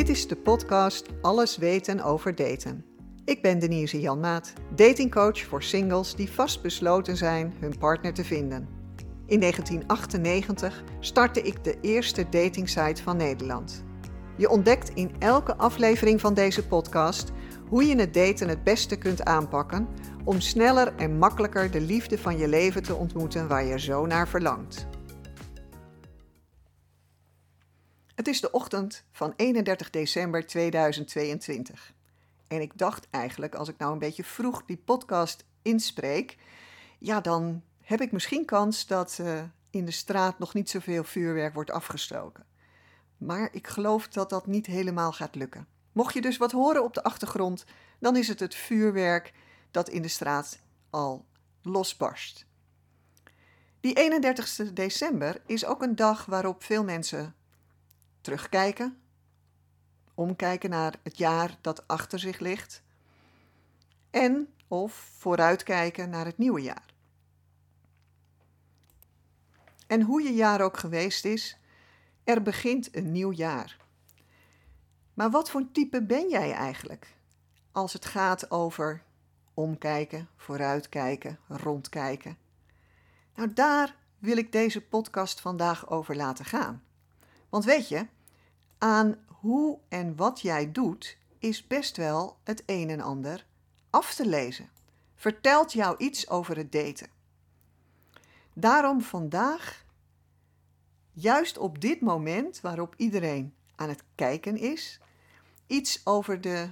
Dit is de podcast Alles weten over daten. Ik ben Denise Janmaat, datingcoach voor singles die vastbesloten zijn hun partner te vinden. In 1998 startte ik de eerste datingsite van Nederland. Je ontdekt in elke aflevering van deze podcast hoe je het daten het beste kunt aanpakken om sneller en makkelijker de liefde van je leven te ontmoeten waar je zo naar verlangt. Het is de ochtend van 31 december 2022. En ik dacht eigenlijk, als ik nou een beetje vroeg die podcast inspreek, ja, dan heb ik misschien kans dat uh, in de straat nog niet zoveel vuurwerk wordt afgestoken. Maar ik geloof dat dat niet helemaal gaat lukken. Mocht je dus wat horen op de achtergrond, dan is het het vuurwerk dat in de straat al losbarst. Die 31 december is ook een dag waarop veel mensen terugkijken, omkijken naar het jaar dat achter zich ligt en of vooruitkijken naar het nieuwe jaar. En hoe je jaar ook geweest is, er begint een nieuw jaar. Maar wat voor type ben jij eigenlijk als het gaat over omkijken, vooruitkijken, rondkijken? Nou, daar wil ik deze podcast vandaag over laten gaan. Want weet je, aan hoe en wat jij doet is best wel het een en ander af te lezen. Vertelt jou iets over het daten. Daarom vandaag, juist op dit moment waarop iedereen aan het kijken is, iets over de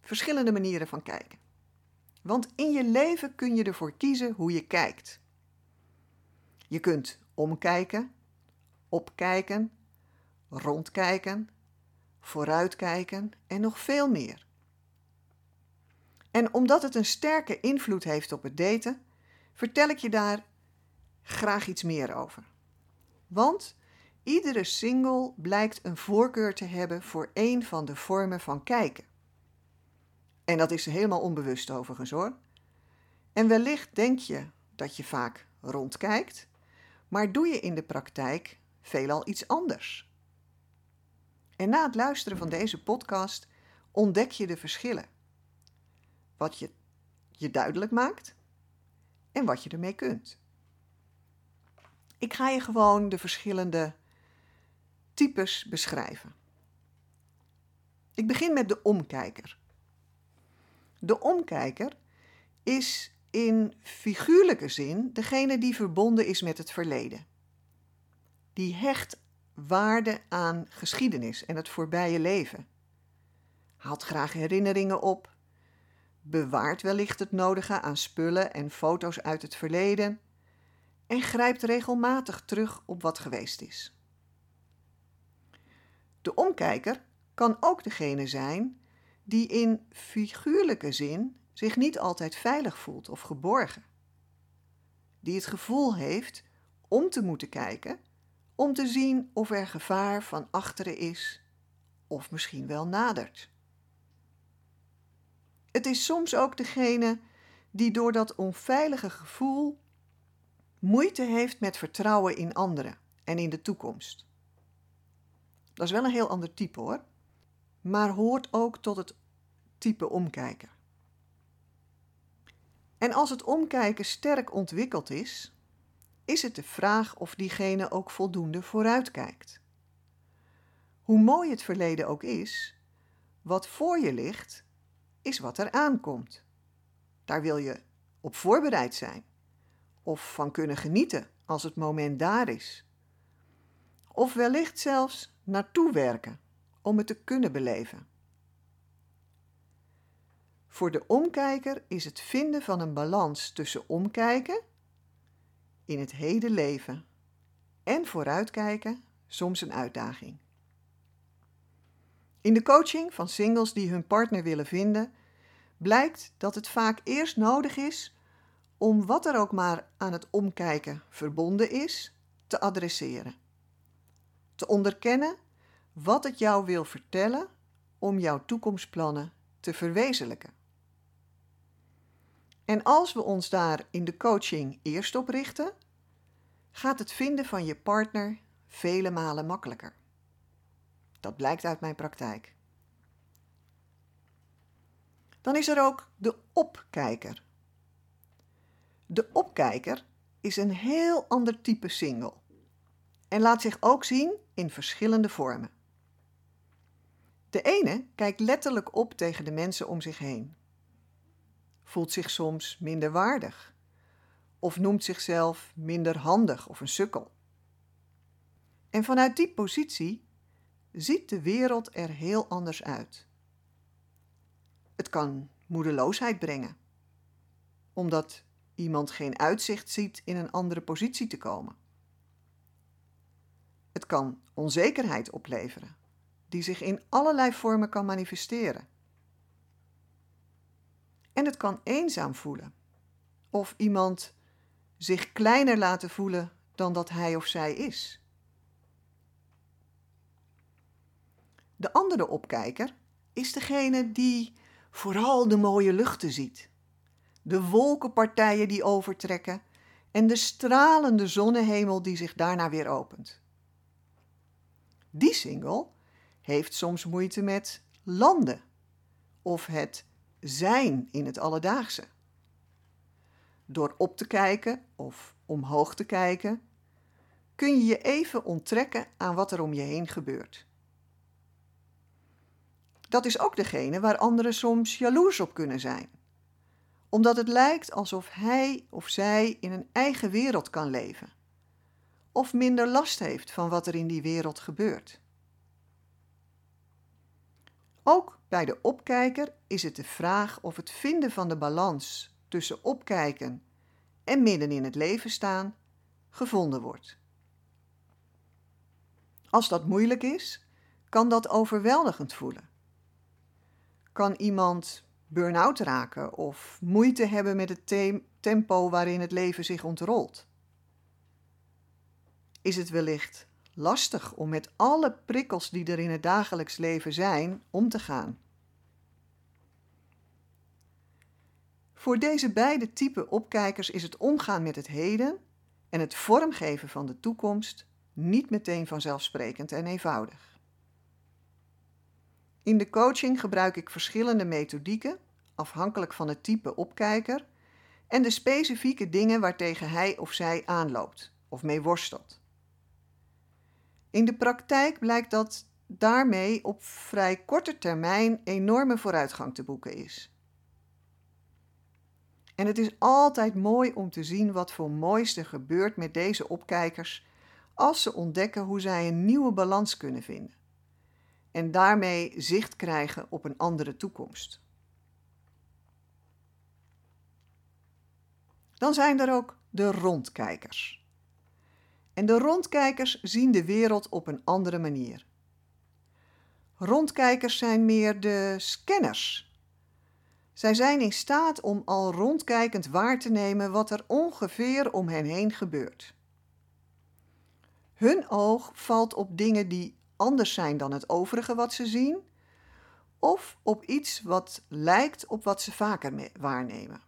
verschillende manieren van kijken. Want in je leven kun je ervoor kiezen hoe je kijkt. Je kunt omkijken, opkijken, rondkijken, vooruitkijken en nog veel meer. En omdat het een sterke invloed heeft op het daten, vertel ik je daar graag iets meer over. Want iedere single blijkt een voorkeur te hebben voor een van de vormen van kijken. En dat is helemaal onbewust overigens hoor. En wellicht denk je dat je vaak rondkijkt, maar doe je in de praktijk veelal iets anders. En na het luisteren van deze podcast ontdek je de verschillen. Wat je je duidelijk maakt en wat je ermee kunt. Ik ga je gewoon de verschillende types beschrijven. Ik begin met de omkijker. De omkijker is in figuurlijke zin degene die verbonden is met het verleden. Die hecht waarde aan geschiedenis en het voorbije leven. Haalt graag herinneringen op, bewaart wellicht het nodige aan spullen en foto's uit het verleden en grijpt regelmatig terug op wat geweest is. De omkijker kan ook degene zijn die in figuurlijke zin zich niet altijd veilig voelt of geborgen. Die het gevoel heeft om te moeten kijken om te zien of er gevaar van achteren is of misschien wel nadert. Het is soms ook degene die door dat onveilige gevoel moeite heeft met vertrouwen in anderen en in de toekomst. Dat is wel een heel ander type hoor, maar hoort ook tot het type omkijken. En als het omkijken sterk ontwikkeld is, is het de vraag of diegene ook voldoende vooruitkijkt. Hoe mooi het verleden ook is, wat voor je ligt, is wat er aankomt. Daar wil je op voorbereid zijn of van kunnen genieten als het moment daar is. Of wellicht zelfs naartoe werken om het te kunnen beleven. Voor de omkijker is het vinden van een balans tussen omkijken in het heden leven en vooruitkijken soms een uitdaging. In de coaching van singles die hun partner willen vinden, blijkt dat het vaak eerst nodig is om wat er ook maar aan het omkijken verbonden is, te adresseren. Te onderkennen wat het jou wil vertellen om jouw toekomstplannen te verwezenlijken. En als we ons daar in de coaching eerst op richten, gaat het vinden van je partner vele malen makkelijker. Dat blijkt uit mijn praktijk. Dan is er ook de opkijker. De opkijker is een heel ander type single en laat zich ook zien in verschillende vormen. De ene kijkt letterlijk op tegen de mensen om zich heen, voelt zich soms minder waardig of noemt zichzelf minder handig of een sukkel. En vanuit die positie ziet de wereld er heel anders uit. Het kan moedeloosheid brengen, omdat iemand geen uitzicht ziet in een andere positie te komen. Het kan onzekerheid opleveren, die zich in allerlei vormen kan manifesteren. En het kan eenzaam voelen, of iemand zich kleiner laten voelen dan dat hij of zij is. De andere opkijker is degene die vooral de mooie luchten ziet, de wolkenpartijen die overtrekken en de stralende zonnehemel die zich daarna weer opent. Die single heeft soms moeite met landen of het zijn in het alledaagse. Door op te kijken of omhoog te kijken, kun je je even onttrekken aan wat er om je heen gebeurt. Dat is ook degene waar anderen soms jaloers op kunnen zijn, omdat het lijkt alsof hij of zij in een eigen wereld kan leven, of minder last heeft van wat er in die wereld gebeurt. Ook bij de opkijker is het de vraag of het vinden van de balans tussen opkijken en midden in het leven staan gevonden wordt. Als dat moeilijk is, kan dat overweldigend voelen kan iemand burn-out raken of moeite hebben met het tempo waarin het leven zich ontrolt? Is het wellicht lastig om met alle prikkels die er in het dagelijks leven zijn om te gaan? Voor deze beide type opkijkers is het omgaan met het heden en het vormgeven van de toekomst niet meteen vanzelfsprekend en eenvoudig. In de coaching gebruik ik verschillende methodieken, afhankelijk van het type opkijker en de specifieke dingen waartegen hij of zij aanloopt of mee worstelt. In de praktijk blijkt dat daarmee op vrij korte termijn enorme vooruitgang te boeken is. En het is altijd mooi om te zien wat voor moois er gebeurt met deze opkijkers als ze ontdekken hoe zij een nieuwe balans kunnen vinden en daarmee zicht krijgen op een andere toekomst. Dan zijn er ook de rondkijkers. En de rondkijkers zien de wereld op een andere manier. Rondkijkers zijn meer de scanners. Zij zijn in staat om al rondkijkend waar te nemen wat er ongeveer om hen heen gebeurt. Hun oog valt op dingen die anders zijn dan het overige wat ze zien, of op iets wat lijkt op wat ze vaker waarnemen.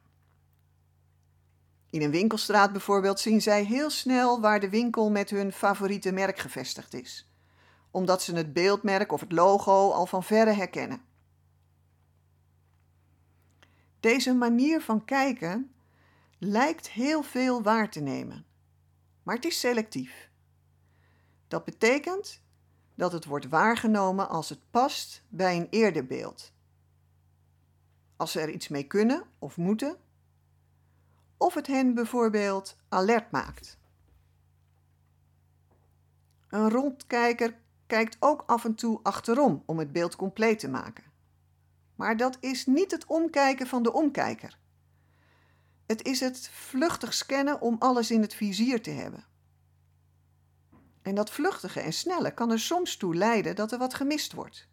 In een winkelstraat bijvoorbeeld zien zij heel snel waar de winkel met hun favoriete merk gevestigd is, omdat ze het beeldmerk of het logo al van verre herkennen. Deze manier van kijken lijkt heel veel waar te nemen, maar het is selectief. Dat betekent dat het wordt waargenomen als het past bij een eerder beeld. Als ze er iets mee kunnen of moeten, of het hen bijvoorbeeld alert maakt. Een rondkijker kijkt ook af en toe achterom om het beeld compleet te maken. Maar dat is niet het omkijken van de omkijker. Het is het vluchtig scannen om alles in het vizier te hebben. En dat vluchtige en snelle kan er soms toe leiden dat er wat gemist wordt.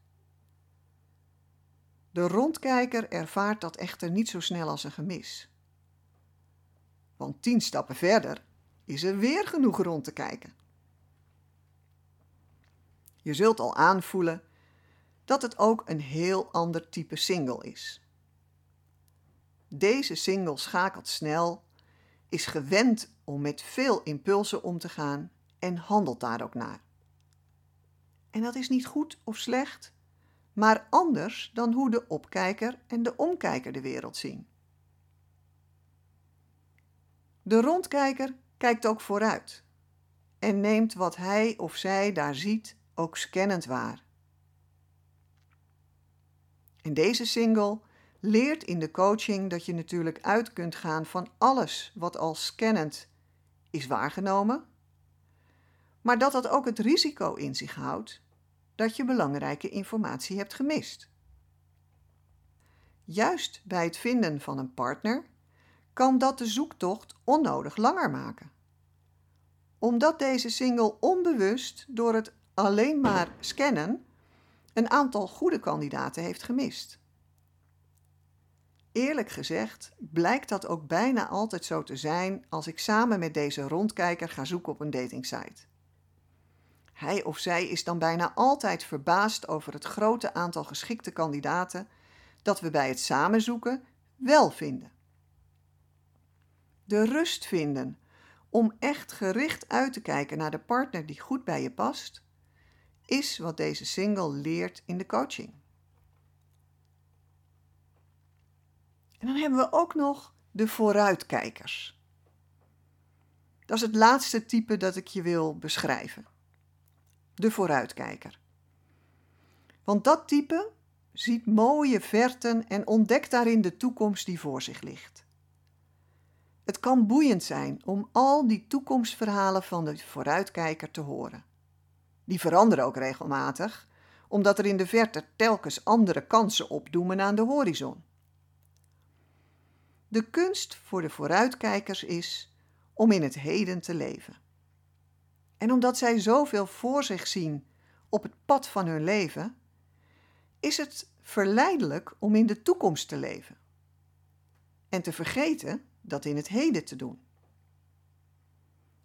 De rondkijker ervaart dat echter niet zo snel als een gemis. Want tien stappen verder is er weer genoeg rond te kijken. Je zult al aanvoelen dat het ook een heel ander type single is. Deze single schakelt snel, is gewend om met veel impulsen om te gaan en handelt daar ook naar. En dat is niet goed of slecht, maar anders dan hoe de opkijker en de omkijker de wereld zien. De rondkijker kijkt ook vooruit en neemt wat hij of zij daar ziet ook scannend waar. En deze single leert in de coaching dat je natuurlijk uit kunt gaan van alles wat als scannend is waargenomen, maar dat dat ook het risico in zich houdt dat je belangrijke informatie hebt gemist. Juist bij het vinden van een partner kan dat de zoektocht onnodig langer maken. Omdat deze single onbewust door het alleen maar scannen een aantal goede kandidaten heeft gemist. Eerlijk gezegd blijkt dat ook bijna altijd zo te zijn als ik samen met deze rondkijker ga zoeken op een datingsite. Hij of zij is dan bijna altijd verbaasd over het grote aantal geschikte kandidaten dat we bij het samenzoeken wel vinden. De rust vinden om echt gericht uit te kijken naar de partner die goed bij je past, is wat deze single leert in de coaching. En dan hebben we ook nog de vooruitkijkers. Dat is het laatste type dat ik je wil beschrijven. De vooruitkijker. Want dat type ziet mooie verten en ontdekt daarin de toekomst die voor zich ligt. Het kan boeiend zijn om al die toekomstverhalen van de vooruitkijker te horen. Die veranderen ook regelmatig, omdat er in de verte telkens andere kansen opdoemen aan de horizon. De kunst voor de vooruitkijkers is om in het heden te leven. En omdat zij zoveel voor zich zien op het pad van hun leven, is het verleidelijk om in de toekomst te leven en te vergeten dat in het heden te doen.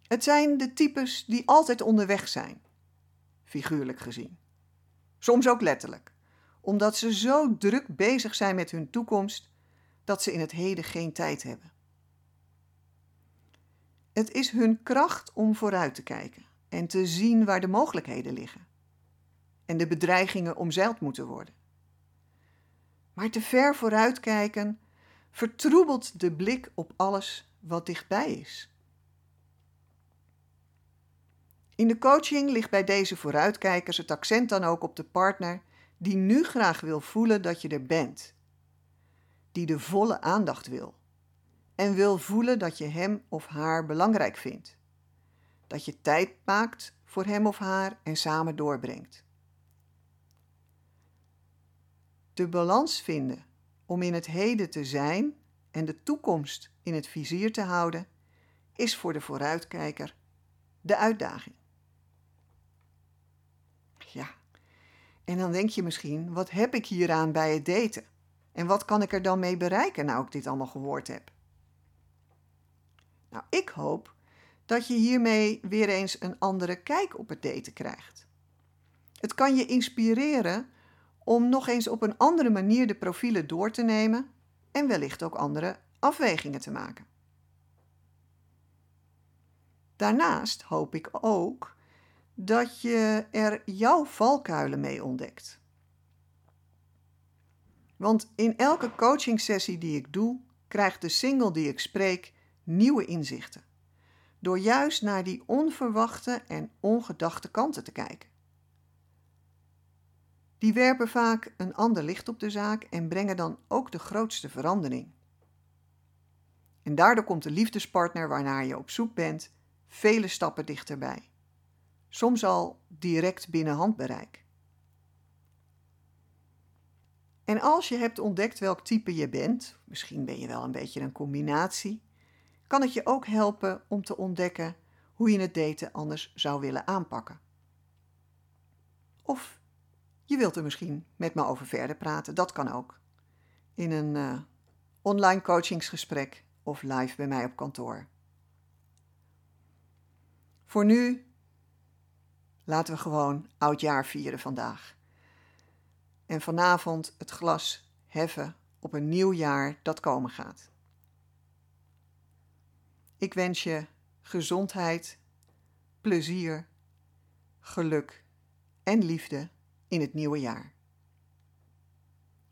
Het zijn de types die altijd onderweg zijn, figuurlijk gezien. Soms ook letterlijk, omdat ze zo druk bezig zijn met hun toekomst dat ze in het heden geen tijd hebben. Het is hun kracht om vooruit te kijken en te zien waar de mogelijkheden liggen en de bedreigingen omzeild moeten worden. Maar te ver vooruitkijken vertroebelt de blik op alles wat dichtbij is. In de coaching ligt bij deze vooruitkijkers het accent dan ook op de partner die nu graag wil voelen dat je er bent, die de volle aandacht wil en wil voelen dat je hem of haar belangrijk vindt, dat je tijd maakt voor hem of haar en samen doorbrengt. De balans vinden om in het heden te zijn en de toekomst in het vizier te houden, is voor de vooruitkijker de uitdaging. Ja, en dan denk je misschien, wat heb ik hieraan bij het daten? En wat kan ik er dan mee bereiken nou ik dit allemaal gehoord heb? Nou, ik hoop dat je hiermee weer eens een andere kijk op het daten krijgt. Het kan je inspireren om nog eens op een andere manier de profielen door te nemen en wellicht ook andere afwegingen te maken. Daarnaast hoop ik ook dat je er jouw valkuilen mee ontdekt. Want in elke coachingsessie die ik doe, krijgt de single die ik spreek nieuwe inzichten. Door juist naar die onverwachte en ongedachte kanten te kijken. Die werpen vaak een ander licht op de zaak en brengen dan ook de grootste verandering. En daardoor komt de liefdespartner waarnaar je op zoek bent vele stappen dichterbij. Soms al direct binnen handbereik. En als je hebt ontdekt welk type je bent, misschien ben je wel een beetje een combinatie, kan het je ook helpen om te ontdekken hoe je het daten anders zou willen aanpakken. Of je wilt er misschien met me over verder praten, dat kan ook. In een uh, online coachingsgesprek of live bij mij op kantoor. Voor nu laten we gewoon oudjaar vieren vandaag. En vanavond het glas heffen op een nieuw jaar dat komen gaat. Ik wens je gezondheid, plezier, geluk en liefde in het nieuwe jaar.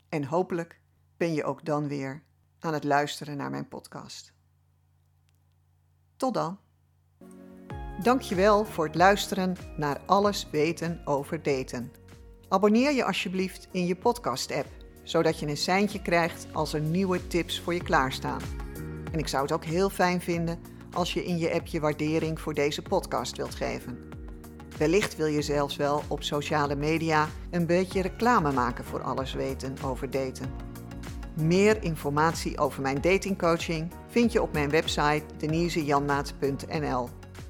En hopelijk ben je ook dan weer aan het luisteren naar mijn podcast. Tot dan. Dankjewel voor het luisteren naar Alles weten over daten. Abonneer je alsjeblieft in je podcast-app, zodat je een seintje krijgt als er nieuwe tips voor je klaarstaan. En ik zou het ook heel fijn vinden als je in je app je waardering voor deze podcast wilt geven. Wellicht wil je zelfs wel op sociale media een beetje reclame maken voor alles weten over daten. Meer informatie over mijn datingcoaching vind je op mijn website denisejanmaat.nl.